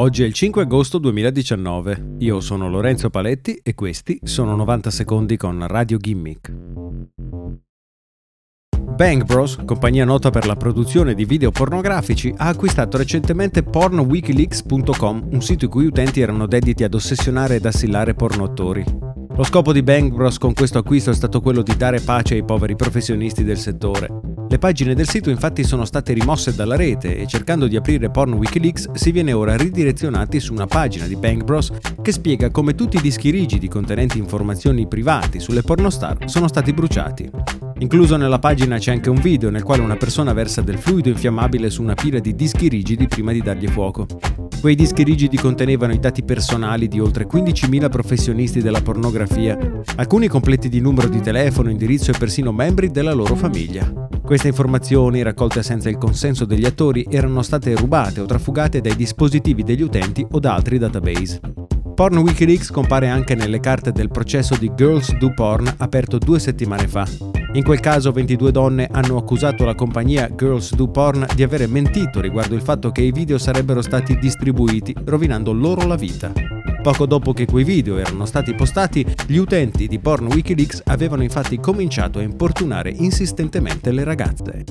Oggi è il 5 agosto 2019. Io sono Lorenzo Paletti e questi sono 90 secondi con Radio Gimmick. Bang Bros, compagnia nota per la produzione di video pornografici, ha acquistato recentemente pornwikileaks.com, un sito i cui utenti erano dediti ad ossessionare ed assillare pornoattori. Lo scopo di Bang Bros con questo acquisto è stato quello di dare pace ai poveri professionisti del settore. Le pagine del sito infatti sono state rimosse dalla rete e cercando di aprire Porn Wikileaks si viene ora ridirezionati su una pagina di Bang Bros che spiega come tutti i dischi rigidi contenenti informazioni private sulle pornostar sono stati bruciati. Incluso nella pagina c'è anche un video nel quale una persona versa del fluido infiammabile su una pila di dischi rigidi prima di dargli fuoco. Quei dischi rigidi contenevano i dati personali di oltre 15.000 professionisti della pornografia, alcuni completi di numero di telefono, indirizzo e persino membri della loro famiglia. Queste informazioni, raccolte senza il consenso degli attori, erano state rubate o trafugate dai dispositivi degli utenti o da altri database. Porn Wikileaks compare anche nelle carte del processo di Girls Do Porn aperto due settimane fa. In quel caso 22 donne hanno accusato la compagnia Girls Do Porn di avere mentito riguardo il fatto che i video sarebbero stati distribuiti, rovinando loro la vita. Poco dopo che quei video erano stati postati, gli utenti di Porn Wikileaks avevano infatti cominciato a importunare insistentemente le ragazze.